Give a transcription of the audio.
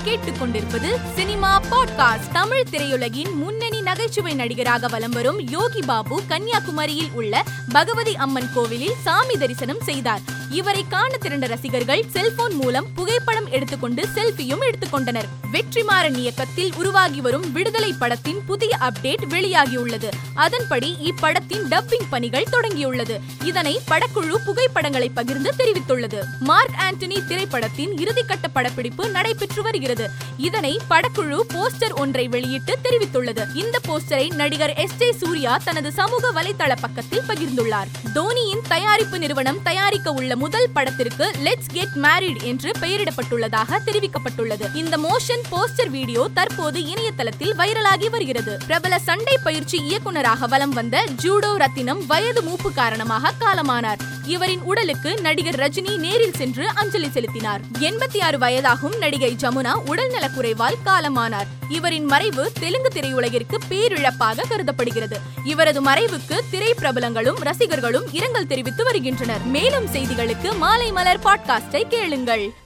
நீங்கள் கேட்டுக்கொண்டிருப்பது cinema podcast Tamil திரையுலகின் முன்னணி நகைச்சுவை நடிகராக வலம் வரும் யோகி பாபு கன்னியாகுமரியில் உள்ள பகவதி அம்மன் கோவிலில் சாமி தரிசனம் செய்தார். இவரை காண திரண்ட ரசிகர்கள் செல்போன் மூலம் புகைப்படம் எடுத்துக்கொண்டு செல்ஃபியும் எடுத்துக்கொண்டனர். வெற்றிமாறன் இயக்கத்தில் உருவாகி வரும் விடுதலை படத்தின் புதிய அப்டேட் வெளியாகியுள்ளது. அதன்படி இப்படத்தின் டப்பிங் பணிகள் தொடங்கியுள்ளது. இதனை படக்குழு புகைப்படங்களை பகிர்ந்து தெரிவித்துள்ளது. மார்க் ஆண்டனி திரைப்படத்தின் இறுதிக்கட்ட படப்பிடிப்பு நடைபெற்று வருகிறது. இதனை படக்குழு போஸ்டர் ஒன்றை வெளியிட்டு தெரிவித்துள்ளது. இந்த போஸ்டரை நடிகர் எஸ் ஜே சூர்யா தனது சமூக வலைதள பக்கத்தில் பகிர்ந்துள்ளார். தோனியின் தயாரிப்பு நிறுவனம் தயாரிக்க உள்ள முதல் படத்திற்கு லெட்ஸ் கெட் மேரிட் என்று பெயரிடப்பட்டுள்ளதாக தெரிவிக்கப்பட்டுள்ளது. இந்த மோஷன் போஸ்டர் வீடியோ தற்போது இணையதளத்தில் வைரலாகி வருகிறது. பிரபல சண்டை பயிற்சி இயக்குனராக வலம் வந்த ஜூடோ ரத்தினம் வயது மூப்பு காரணமாக காலமானார். இவரின் உடலுக்கு நடிகர் ரஜினி நேரில் சென்று அஞ்சலி செலுத்தினார். எண்பத்தி ஆறு வயதாகும் நடிகை ஜமுனா உடல்நலக் குறைவால் காலமானார். இவரின் மறைவு தெலுங்கு திரையுலகிற்கு பேரிழப்பாக கருதப்படுகிறது. இவரது மறைவுக்கு திரை பிரபலங்களும் ரசிகர்களும் இரங்கல் தெரிவித்து வருகின்றனர். மேலும் செய்திகளுக்கு மாலை மலர் பாட்காஸ்டை கேளுங்கள்.